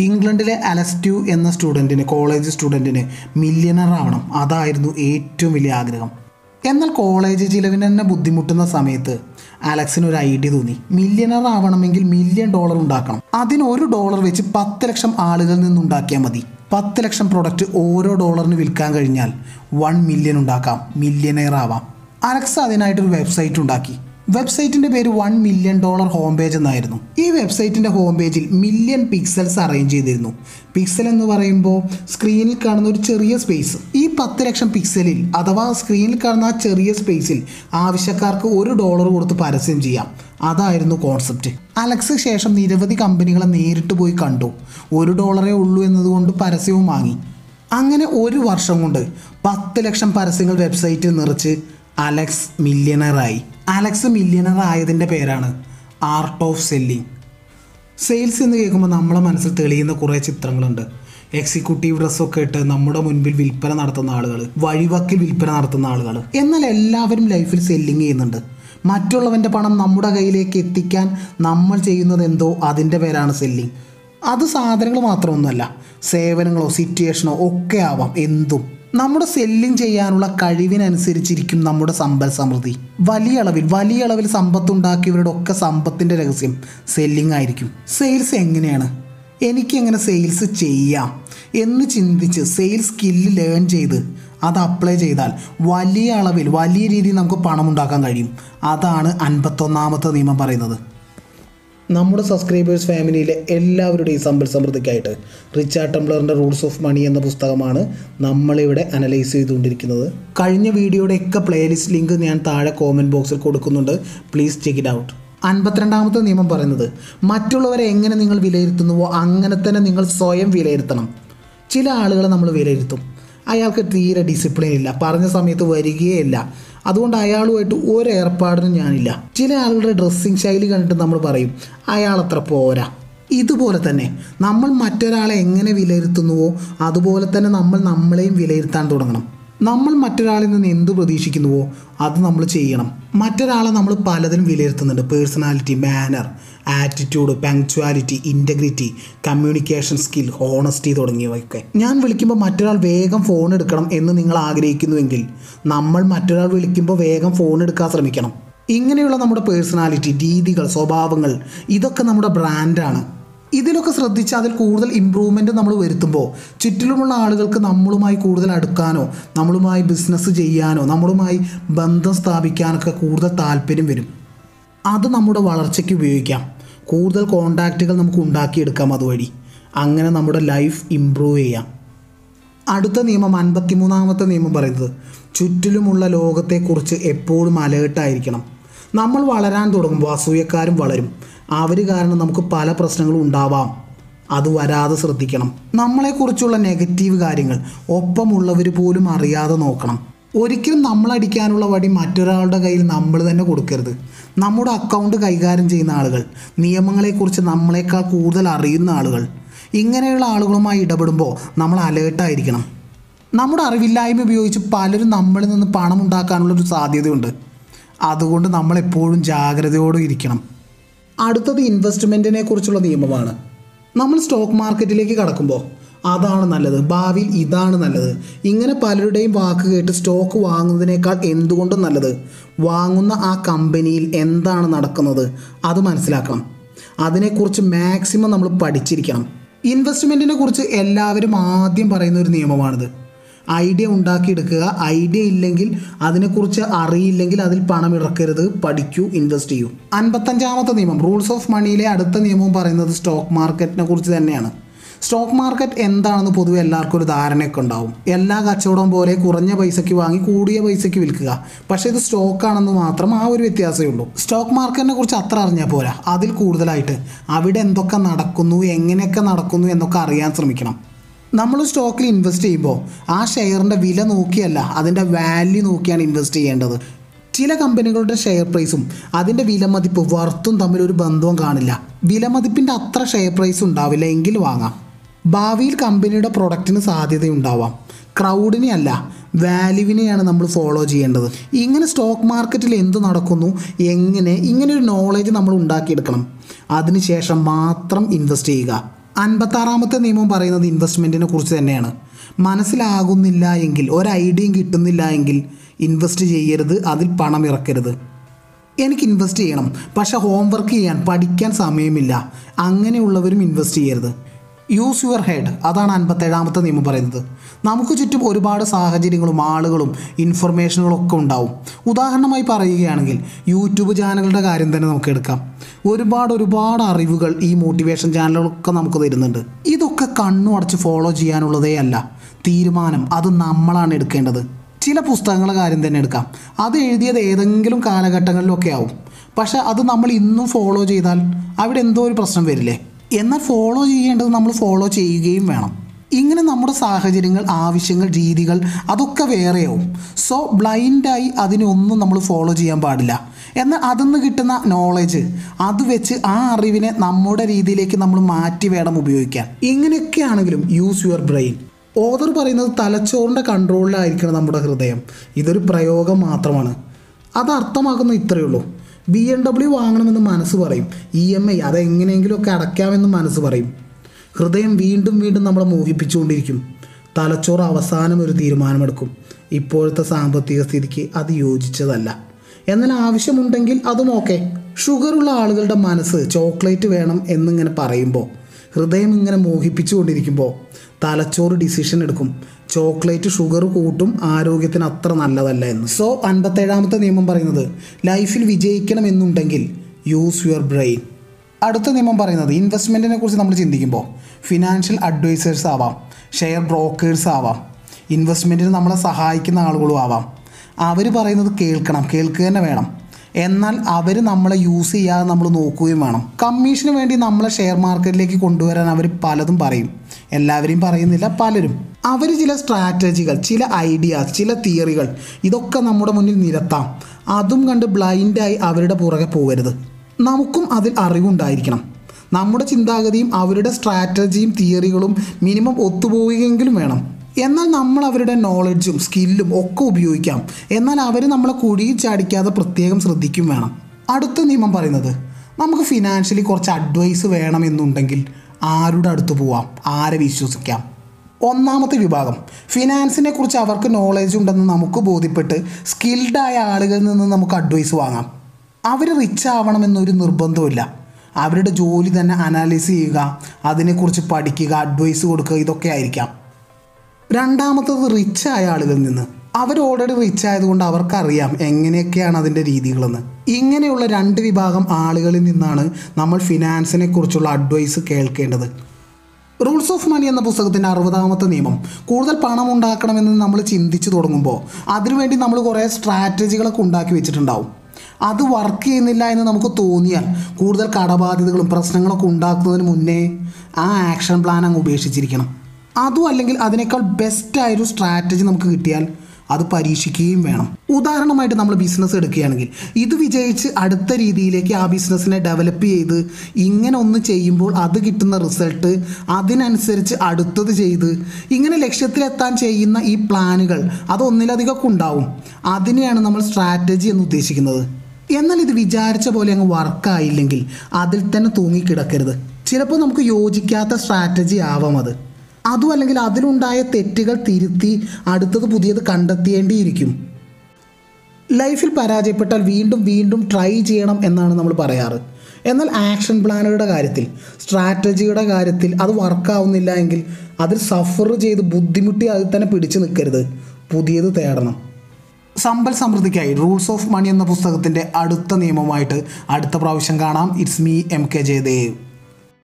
ഇംഗ്ലണ്ടിലെ അലസ്റ്റ്യൂ എന്ന സ്റ്റുഡന്റിന് college സ്റ്റുഡന്റിന് millionaire ആവണം. അതായിരുന്നു ഏറ്റവും വലിയ ആഗ്രഹം. എന്നാൽ കോളേജ് ചിലവിന് തന്നെ ബുദ്ധിമുട്ടുന്ന സമയത്ത് അലക്സിന് ഒരു ഐഡിയ തോന്നി. മില്യണർ ആവണമെങ്കിൽ മില്യൺ ഡോളർ ഉണ്ടാക്കണം. അതിന് ഒരു ഡോളർ വെച്ച് പത്ത് ലക്ഷം ആളുകളിൽ നിന്ന് ഉണ്ടാക്കിയാൽ മതി. പത്ത് ലക്ഷം പ്രൊഡക്റ്റ് ഓരോ ഡോളറിന് വിൽക്കാൻ കഴിഞ്ഞാൽ വൺ മില്യൺ ഉണ്ടാക്കാം. മില്യനെയർ ആവാം. അലക്സ് അതിനായിട്ടൊരു വെബ്സൈറ്റ് ഉണ്ടാക്കി. വെബ്സൈറ്റിന്റെ പേര് one million dollar home page എന്നായിരുന്നു. ഈ വെബ്സൈറ്റിന്റെ ഹോം പേജിൽ മില്യൺ പിക്സൽസ് അറേഞ്ച് ചെയ്തിരുന്നു. പിക്സൽ എന്ന് പറയുമ്പോൾ സ്ക്രീനിൽ കാണുന്ന ഒരു ചെറിയ സ്പേസ് ഈ പത്ത് ലക്ഷം പിക്സലിൽ അഥവാ സ്ക്രീനിൽ കാണുന്ന ആ ചെറിയ സ്പേസിൽ ആവശ്യക്കാർക്ക് ഒരു ഡോളർ കൊടുത്ത് പരസ്യം ചെയ്യാം. അതായിരുന്നു കോൺസെപ്റ്റ് അലക്സ് ശേഷം നിരവധി കമ്പനികളെ നേരിട്ട് പോയി കണ്ടു. ഒരു ഡോളറേ ഉള്ളൂ എന്നതുകൊണ്ട് പരസ്യവും വാങ്ങി. അങ്ങനെ ഒരു വർഷം കൊണ്ട് പത്ത് ലക്ഷം പരസ്യങ്ങൾ വെബ്സൈറ്റിൽ നിറച്ച് അലക്സ് മില്യണറായി അലക്സ് മില്യണർ ആയതിന്റെ പേരാണ് ആർട്ട് ഓഫ് സെല്ലിംഗ് സെയിൽസ് എന്ന് കേൾക്കുമ്പോൾ നമ്മളെ മനസ്സിൽ തെളിയുന്ന കുറേ ചിത്രങ്ങളുണ്ട്. എക്സിക്യൂട്ടീവ് ഡ്രസ്സൊക്കെ ഇട്ട് നമ്മുടെ മുൻപിൽ വിൽപ്പന നടത്തുന്ന ആളുകൾ വഴിവക്കിൽ വിൽപ്പന നടത്തുന്ന ആളുകൾ എന്നാൽ എല്ലാവരും ലൈഫിൽ സെല്ലിങ് ചെയ്യുന്നുണ്ട്. മറ്റുള്ളവന്റെ പണം നമ്മുടെ കയ്യിലേക്ക് എത്തിക്കാൻ നമ്മൾ ചെയ്യുന്നത് എന്തോ അതിന്റെ പേരാണ് സെല്ലിങ് അത് സാധനങ്ങൾ മാത്രമൊന്നുമല്ല. സേവനങ്ങളോ സിറ്റുവേഷനോ ഒക്കെ ആവാം എന്തും. നമ്മുടെ സെല്ലിംഗ് ചെയ്യാനുള്ള കഴിവിനനുസരിച്ചിരിക്കും നമ്മുടെ സമ്പൽ സമൃദ്ധി. വലിയ അളവിൽ വലിയ അളവിൽ സമ്പത്ത് ഉണ്ടാക്കിയവരുടെ ഒക്കെ സമ്പത്തിന്റെ രഹസ്യം സെല്ലിംഗ് ആയിരിക്കും. സെയിൽസ് എങ്ങനെയാണ്? എനിക്ക് എങ്ങനെ സെയിൽസ് ചെയ്യാം? എന്ന് ചിന്തിച്ച് സെയിൽസ് സ്കില്ല് ലേൺ ചെയ്ത് അത് അപ്ലൈ ചെയ്താൽ വലിയ അളവിൽ വലിയ രീതിയിൽ നമുക്ക് പണം ഉണ്ടാക്കാൻ കഴിയും. അതാണ് അൻപത്തൊന്നാമത്തെ നിയമം പറയുന്നത്. നമ്മുടെ സബ്സ്ക്രൈബേഴ്സ് ഫാമിലിയിലെ എല്ലാവരുടെയും സമ്പൽ സമൃദ്ധിക്കായിട്ട് റിച്ചാർഡ് ടംബ്ലറിന്റെ റൂൾസ് ഓഫ് മണി എന്ന പുസ്തകമാണ് നമ്മളിവിടെ അനലൈസ് ചെയ്തുകൊണ്ടിരിക്കുന്നത്. കഴിഞ്ഞ വീഡിയോയുടെ ഒക്കെ പ്ലേലിസ്റ്റ് ലിങ്ക് ഞാൻ താഴെ കോമന്റ് ബോക്സിൽ കൊടുക്കുന്നുണ്ട്. പ്ലീസ് ചെക്ക് ഇറ്റ് ഔട്ട് അൻപത്തിരണ്ടാമത്തെ നിയമം പറയുന്നത് മറ്റുള്ളവരെ എങ്ങനെ നിങ്ങൾ വിലയിരുത്തുന്നുവോ അങ്ങനെ തന്നെ നിങ്ങൾ സ്വയം വിലയിരുത്തണം. ചില ആളുകളെ നമ്മൾ വിലയിരുത്തും. അയാൾക്ക് തീരെ ഡിസിപ്ലിൻ ഇല്ല. പറഞ്ഞ സമയത്ത് വരികയില്ല അതുകൊണ്ട് അയാളുമായിട്ട് ഒരു ഏർപ്പാടിനും ഞാനില്ല. ചില ആളുകളുടെ ഡ്രസ്സിങ് ശൈലി കണ്ടിട്ട് നമ്മൾ പറയും അയാൾ അത്ര പോരാ. ഇതുപോലെ തന്നെ നമ്മൾ മറ്റൊരാളെ എങ്ങനെ വിലയിരുത്തുന്നുവോ അതുപോലെ തന്നെ നമ്മൾ നമ്മളെയും വിലയിരുത്താൻ തുടങ്ങണം. നമ്മൾ മറ്റൊരാളിൽ നിന്ന് എന്ത് പ്രതീക്ഷിക്കുന്നുവോ അത് നമ്മൾ ചെയ്യണം. മറ്റൊരാളെ നമ്മൾ പലതിനും വിലയിരുത്തുന്നുണ്ട്. Personality manner attitude punctuality integrity communication skill honesty തുടങ്ങിയവയൊക്കെ. ഞാൻ വിളിക്കുമ്പോൾ മറ്റൊരാൾ വേഗം ഫോൺ എടുക്കണം എന്ന് നിങ്ങൾ ആഗ്രഹിക്കുന്നുവെങ്കിൽ നമ്മൾ മറ്റൊരാൾ വിളിക്കുമ്പോൾ വേഗം ഫോൺ എടുക്കാൻ ശ്രമിക്കണം. ഇങ്ങനെയുള്ള നമ്മുടെ പേഴ്സണാലിറ്റി രീതികൾ സ്വഭാവങ്ങൾ ഇതൊക്കെ നമ്മുടെ ബ്രാൻഡാണ്. ഇതിലൊക്കെ ശ്രദ്ധിച്ച് അതിൽ കൂടുതൽ ഇമ്പ്രൂവ്മെന്റ് നമ്മൾ വരുത്തുമ്പോൾ ചുറ്റിലുമുള്ള ആളുകൾക്ക് നമ്മളുമായി കൂടുതൽ അടുക്കാനോ നമ്മളുമായി ബിസിനസ് ചെയ്യാനോ നമ്മളുമായി ബന്ധം സ്ഥാപിക്കാനൊക്കെ കൂടുതൽ താല്പര്യം വരും. അത് നമ്മുടെ വളർച്ചയ്ക്ക് ഉപയോഗിക്കാം. കൂടുതൽ കോണ്ടാക്റ്റുകൾ നമുക്ക് ഉണ്ടാക്കിയെടുക്കാം അതുവഴി. അങ്ങനെ നമ്മുടെ ലൈഫ് ഇമ്പ്രൂവ് ചെയ്യാം. അടുത്ത നിയമം അൻപത്തിമൂന്നാമത്തെ നിയമം പറയുന്നത് ചുറ്റിലുമുള്ള ലോകത്തെക്കുറിച്ച് എപ്പോഴും അലേർട്ടായിരിക്കണം നമ്മൾ വളരാൻ തുടങ്ങുമ്പോൾ അസൂയക്കാരും വളരും. അവർ കാരണം നമുക്ക് പല പ്രശ്നങ്ങളും ഉണ്ടാവാം. അത് വരാതെ ശ്രദ്ധിക്കണം. നമ്മളെക്കുറിച്ചുള്ള നെഗറ്റീവ് കാര്യങ്ങൾ ഒപ്പമുള്ളവർ പോലും അറിയാതെ നോക്കണം. ഒരിക്കലും നമ്മളടിക്കാനുള്ള വടി മറ്റൊരാളുടെ കയ്യിൽ നമ്മൾ തന്നെ കൊടുക്കരുത്. നമ്മുടെ അക്കൗണ്ട് കൈകാര്യം ചെയ്യുന്ന ആളുകൾ നിയമങ്ങളെക്കുറിച്ച് നമ്മളെക്കാൾ കൂടുതൽ അറിയുന്ന ആളുകൾ ഇങ്ങനെയുള്ള ആളുകളുമായി ഇടപെടുമ്പോൾ നമ്മൾ അലേർട്ടായിരിക്കണം നമ്മുടെ അറിവില്ലായ്മ ഉപയോഗിച്ച് പലരും നമ്മളിൽ നിന്ന് പണം ഉണ്ടാക്കാനുള്ളൊരു സാധ്യതയുണ്ട്. അതുകൊണ്ട് നമ്മൾ എപ്പോഴും ജാഗ്രതയോടെ ഇരിക്കണം. അടുത്തത് ഇൻവെസ്റ്റ്മെന്റിനെ കുറിച്ചുള്ള നിയമമാണ്. നമ്മൾ സ്റ്റോക്ക് മാർക്കറ്റിലേക്ക് കടക്കുമ്പോൾ അതാണ് നല്ലത് ഭാവിയിൽ ഇതാണ് നല്ലത്. ഇങ്ങനെ പലരുടെയും വാക്ക് കേട്ട് സ്റ്റോക്ക് വാങ്ങുന്നതിനേക്കാൾ എന്തുകൊണ്ടും നല്ലത്? വാങ്ങുന്ന ആ കമ്പനിയിൽ എന്താണ് നടക്കുന്നത്? അത് മനസ്സിലാക്കണം. അതിനെക്കുറിച്ച് മാക്സിമം നമ്മൾ പഠിച്ചിരിക്കണം. ഇൻവെസ്റ്റ്മെന്റിനെ കുറിച്ച് എല്ലാവരും ആദ്യം പറയുന്ന ഒരു നിയമമാണിത്. ഐഡിയ ഉണ്ടാക്കിയെടുക്കുക. ഐഡിയ ഇല്ലെങ്കിൽ അതിനെക്കുറിച്ച് അറിയില്ലെങ്കിൽ അതിൽ പണം ഇറക്കരുത്. പഠിക്കൂ ഇൻവെസ്റ്റ് ചെയ്യൂ. അൻപത്തഞ്ചാമത്തെ നിയമം. റൂൾസ് ഓഫ് മണിയിലെ അടുത്ത നിയമവും പറയുന്നത് സ്റ്റോക്ക് മാർക്കറ്റിനെ കുറിച്ച് തന്നെയാണ്. സ്റ്റോക്ക് മാർക്കറ്റ് എന്താണെന്ന് പൊതുവെ എല്ലാവർക്കും ഒരു ധാരണയൊക്കെ ഉണ്ടാവും. എല്ലാ കച്ചവടം പോലെ കുറഞ്ഞ പൈസയ്ക്ക് വാങ്ങി കൂടിയ പൈസയ്ക്ക് വിൽക്കുക. പക്ഷേ ഇത് സ്റ്റോക്ക് ആണെന്ന് മാത്രം ആ ഒരു വ്യത്യാസമേ ഉള്ളൂ. സ്റ്റോക്ക് മാർക്കറ്റിനെ കുറിച്ച് അത്ര അറിഞ്ഞാൽ പോരാ. അതിൽ കൂടുതലായിട്ട് അവിടെ എന്തൊക്കെ നടക്കുന്നു എങ്ങനെയൊക്കെ നടക്കുന്നു എന്നൊക്കെ അറിയാൻ ശ്രമിക്കണം. നമ്മൾ സ്റ്റോക്കിൽ ഇൻവെസ്റ്റ് ചെയ്യുമ്പോൾ ആ ഷെയറിന്റെ വില നോക്കിയല്ല അതിന്റെ വാല്യൂ നോക്കിയാണ് ഇൻവെസ്റ്റ് ചെയ്യേണ്ടത്. ചില കമ്പനികളുടെ ഷെയർ പ്രൈസും അതിന്റെ വിലമതിപ്പ് വർത്തും തമ്മിൽ ഒരു ബന്ധവും കാണില്ല. വിലമതിപ്പിന്റെ അത്ര ഷെയർ പ്രൈസ് ഉണ്ടാവില്ല എങ്കിൽ വാങ്ങാം. ഭാവിയിൽ കമ്പനിയുടെ പ്രൊഡക്റ്റിന് സാധ്യതയുണ്ടാവാം. ക്രൗഡിനെ അല്ല വാല്യുവിനെയാണ് നമ്മൾ ഫോളോ ചെയ്യേണ്ടത്. ഇങ്ങനെ സ്റ്റോക്ക് മാർക്കറ്റിൽ എന്ത് നടക്കുന്നു എങ്ങനെ ഇങ്ങനെ ഒരു നോളേജ് നമ്മൾ ഉണ്ടാക്കിയെടുക്കണം. അതിനുശേഷം മാത്രം ഇൻവെസ്റ്റ് ചെയ്യുക. അൻപത്താറാമത്തെ നിയമം പറയുന്നത് ഇൻവെസ്റ്റ്മെന്റിനെ കുറിച്ച് തന്നെയാണ്. മനസ്സിലാകുന്നില്ല എങ്കിൽ ഒരു ഐഡിയയും കിട്ടുന്നില്ല എങ്കിൽ ഇൻവെസ്റ്റ് ചെയ്യരുത് അതിൽ പണം ഇറക്കരുത്. എനിക്ക് ഇൻവെസ്റ്റ് ചെയ്യണം പക്ഷേ ഹോംവർക്ക് ചെയ്യാൻ പഠിക്കാൻ സമയമില്ല. അങ്ങനെയുള്ളവരും ഇൻവെസ്റ്റ് ചെയ്യരുത്. യൂസ് യുവർ ഹെഡ് അതാണ് അൻപത്തേഴാമത്തെ നിയമം പറയുന്നത്. നമുക്ക് ചുറ്റും ഒരുപാട് സാഹചര്യങ്ങളും ആളുകളും ഇൻഫർമേഷനുകളും ഒക്കെ ഉണ്ടാവും. ഉദാഹരണമായി പറയുകയാണെങ്കിൽ യൂട്യൂബ് ചാനലുകളുടെ കാര്യം തന്നെ നമുക്ക് എടുക്കാം. ഒരുപാട് ഒരുപാട് അറിവുകൾ ഈ മോട്ടിവേഷൻ ചാനലുകളൊക്കെ നമുക്ക് തരുന്നുണ്ട്. ഇതൊക്കെ കണ്ണു അടച്ച് ഫോളോ ചെയ്യാനുള്ളതേ അല്ല. തീരുമാനം അത് നമ്മളാണ് എടുക്കേണ്ടത്. ചില പുസ്തകങ്ങളെ കാര്യം തന്നെ എടുക്കാം. അത് എഴുതിയത് ഏതെങ്കിലും കാലഘട്ടങ്ങളിലൊക്കെ ആവും. പക്ഷേ അത് നമ്മൾ ഇന്നും ഫോളോ ചെയ്താൽ അവിടെ എന്തോ ഒരു പ്രശ്നം വരില്ലേ? എന്നാൽ ഫോളോ ചെയ്യേണ്ടത് നമ്മൾ ഫോളോ ചെയ്യുകയും വേണം. ഇങ്ങനെ നമ്മുടെ സാഹചര്യങ്ങൾ ആവശ്യങ്ങൾ രീതികൾ അതൊക്കെ വേറെയാവും. സോ ബ്ലൈൻഡായി അതിനൊന്നും നമ്മൾ ഫോളോ ചെയ്യാൻ പാടില്ല. എന്നാൽ അതിൽ കിട്ടുന്ന നോളജ് അത് വെച്ച് ആ അറിവിനെ നമ്മുടെ രീതിയിലേക്ക് നമ്മൾ മാറ്റി വേണം ഉപയോഗിക്കാൻ. ഇങ്ങനെയൊക്കെ ആണെങ്കിലും യൂസ് യുവർ ബ്രെയിൻ ഓതർ പറയുന്നത് തലച്ചോറിന്റെ കൺട്രോളിലായിരിക്കണം നമ്മുടെ ഹൃദയം. ഇതൊരു പ്രയോഗം മാത്രമാണ്. അത് അർത്ഥമാക്കുന്നത് ഇത്രയേ ഉള്ളൂ. ബി എം ഡബ്ല്യു വാങ്ങണമെന്ന് മനസ്സ് പറയും. ഇ എം ഐ അതെങ്ങനെയെങ്കിലുമൊക്കെ അടയ്ക്കാമെന്ന് മനസ്സ് പറയും. ഹൃദയം വീണ്ടും വീണ്ടും നമ്മളെ മോഹിപ്പിച്ചുകൊണ്ടിരിക്കും. തലച്ചോറ് അവസാനം ഒരു തീരുമാനമെടുക്കും. ഇപ്പോഴത്തെ സാമ്പത്തിക സ്ഥിതിക്ക് അത് യോജിച്ചതല്ല. എന്നാൽ ആവശ്യമുണ്ടെങ്കിൽ അതും ഓക്കെ. ഷുഗറുള്ള ആളുകളുടെ മനസ്സ് ചോക്ലേറ്റ് വേണം എന്നിങ്ങനെ പറയുമ്പോൾ ഹൃദയം ഇങ്ങനെ മോഹിപ്പിച്ചുകൊണ്ടിരിക്കുമ്പോൾ തലച്ചോറ് ഡിസിഷൻ എടുക്കും. ചോക്ലേറ്റ് ഷുഗർ കൂട്ടും ആരോഗ്യത്തിന് അത്ര നല്ലതല്ല എന്ന്. സോ അൻപത്തേഴാമത്തെ നിയമം പറയുന്നത് ലൈഫിൽ വിജയിക്കണമെന്നുണ്ടെങ്കിൽ യൂസ് യുവർ ബ്രെയിൻ അടുത്ത നിയമം പറയുന്നത് ഇൻവെസ്റ്റ്മെന്റിനെ കുറിച്ച് നമ്മൾ ചിന്തിക്കുമ്പോൾ ഫിനാൻഷ്യൽ അഡ്വൈസേഴ്സ് ആവാം ഷെയർ ബ്രോക്കേഴ്സ് ആവാം ഇൻവെസ്റ്റ്മെന്റിന് നമ്മളെ സഹായിക്കുന്ന ആളുകളും ആവാം. അവർ പറയുന്നത് കേൾക്കണം കേൾക്കുക തന്നെ വേണം. എന്നാൽ അവർ നമ്മളെ യൂസ് ചെയ്യാതെ നമ്മൾ നോക്കുകയും വേണം. കമ്മീഷന് വേണ്ടി നമ്മളെ ഷെയർ മാർക്കറ്റിലേക്ക് കൊണ്ടുവരാൻ അവർ പലതും പറയും. എല്ലാവരെയും പറയുന്നില്ല പലരും. അവർ ചില സ്ട്രാറ്റജികൾ ചില ഐഡിയാസ് ചില തിയറികൾ ഇതൊക്കെ നമ്മുടെ മുന്നിൽ നിരത്താം. അതും കണ്ട് ബ്ലൈൻഡായി അവരുടെ പുറകെ പോകരുത്. നമുക്കും അതിൽ അറിവുണ്ടായിരിക്കണം. നമ്മുടെ ചിന്താഗതിയും അവരുടെ സ്ട്രാറ്റജിയും തിയറികളും മിനിമം ഒത്തുപോവുകയെങ്കിലും വേണം. എന്നാൽ നമ്മൾ അവരുടെ നോളജും സ്കില്ലും ഒക്കെ ഉപയോഗിക്കാം. എന്നാൽ അവർ നമ്മളെ കുഴിയിൽ ചാടിക്കാതെ പ്രത്യേകം ശ്രദ്ധിക്കും വേണം. അടുത്ത നിയമം പറയുന്നത് നമുക്ക് ഫിനാൻഷ്യലി കുറച്ച് അഡ്വൈസ് വേണമെന്നുണ്ടെങ്കിൽ ആരുടെ അടുത്ത് പോവാം? ആരെ വിശ്വസിക്കാം? ഒന്നാമത്തെ വിഭാഗം. ഫിനാൻസിനെ കുറിച്ച് അവർക്ക് നോളേജ് ഉണ്ടെന്ന് നമുക്ക് ബോധ്യപ്പെട്ട് സ്കിൽഡായ ആളുകളിൽ നിന്ന് നമുക്ക് അഡ്വൈസ് വാങ്ങാം. അവർ റിച്ച് ആവണമെന്നൊരു നിർബന്ധമില്ല അവരുടെ ജോലി തന്നെ അനാലിസ് ചെയ്യുക അതിനെക്കുറിച്ച് പഠിക്കുക അഡ്വൈസ് കൊടുക്കുക ഇതൊക്കെ ആയിരിക്കാം. രണ്ടാമത്തത് റിച്ച് ആയ ആളുകളിൽ നിന്ന്. അവർ ഓൾറെഡി റിച്ച് ആയതുകൊണ്ട് അവർക്കറിയാം എങ്ങനെയൊക്കെയാണ് അതിന്റെ രീതികളെന്ന്. ഇങ്ങനെയുള്ള രണ്ട് വിഭാഗം ആളുകളിൽ നിന്നാണ് നമ്മൾ ഫിനാൻസിനെ കുറിച്ചുള്ള അഡ്വൈസ് കേൾക്കേണ്ടത്. റൂൾസ് ഓഫ് മണി എന്ന പുസ്തകത്തിന്റെ അറുപതാമത്തെ നിയമം. കൂടുതൽ പണം ഉണ്ടാക്കണമെന്ന് നമ്മൾ ചിന്തിച്ചു തുടങ്ങുമ്പോൾ അതിനുവേണ്ടി നമ്മൾ കുറേ സ്ട്രാറ്റജികളൊക്കെ ഉണ്ടാക്കി വെച്ചിട്ടുണ്ടാവും. അത് വർക്ക് ചെയ്യുന്നില്ല എന്ന് നമുക്ക് തോന്നിയാൽ കൂടുതൽ കടബാധ്യതകളും പ്രശ്നങ്ങളൊക്കെ ഉണ്ടാക്കുന്നതിന് മുന്നേ ആ ആക്ഷൻ പ്ലാൻ അങ്ങ് ഉപേക്ഷിച്ചിരിക്കണം. അതും അല്ലെങ്കിൽ അതിനേക്കാൾ ബെസ്റ്റായൊരു സ്ട്രാറ്റജി നമുക്ക് കിട്ടിയാൽ അത് പരീക്ഷിക്കുകയും വേണം. ഉദാഹരണമായിട്ട് നമ്മൾ ബിസിനസ് എടുക്കുകയാണെങ്കിൽ ഇത് വിജയിച്ച് അടുത്ത രീതിയിലേക്ക് ആ ബിസിനസ്സിനെ ഡെവലപ്പ് ചെയ്ത് ഇങ്ങനെ ഒന്ന് ചെയ്യുമ്പോൾ അത് കിട്ടുന്ന റിസൾട്ട് അതിനനുസരിച്ച് അടുത്തത് ചെയ്ത് ഇങ്ങനെ ലക്ഷ്യത്തിലെത്താൻ ചെയ്യുന്ന ഈ പ്ലാനുകൾ അത് ഒന്നിലധികമൊക്കെ ഉണ്ടാവും. അതിനെയാണ് നമ്മൾ സ്ട്രാറ്റജി എന്ന് ഉദ്ദേശിക്കുന്നത്. എന്നാൽ ഇത് വിചാരിച്ച പോലെ അങ്ങ് വർക്കായില്ലെങ്കിൽ അതിൽ തന്നെ തൂങ്ങിക്കിടക്കരുത്. ചിലപ്പോൾ നമുക്ക് യോജിക്കാത്ത സ്ട്രാറ്റജി ആവാം അത്. അതും അല്ലെങ്കിൽ അതിലുണ്ടായ തെറ്റുകൾ തിരുത്തി അടുത്തത് പുതിയത് കണ്ടെത്തേണ്ടിയിരിക്കും. ലൈഫിൽ പരാജയപ്പെട്ടാൽ വീണ്ടും വീണ്ടും ട്രൈ ചെയ്യണം എന്നാണ് നമ്മൾ പറയാറ്. എന്നാൽ ആക്ഷൻ പ്ലാനുകളുടെ കാര്യത്തിൽ സ്ട്രാറ്റജിയുടെ കാര്യത്തിൽ അത് വർക്കാവുന്നില്ല എങ്കിൽ അതിൽ സഫർ ചെയ്ത് ബുദ്ധിമുട്ടി അതിൽ തന്നെ പിടിച്ചു നിൽക്കരുത്. പുതിയത് തേടണം. സമ്പൽ സമൃദ്ധിക്കായി റൂൾസ് ഓഫ് മണി എന്ന പുസ്തകത്തിന്റെ അടുത്ത നിയമമായിട്ട് അടുത്ത പ്രാവശ്യം കാണാം. It's me M K Jayadev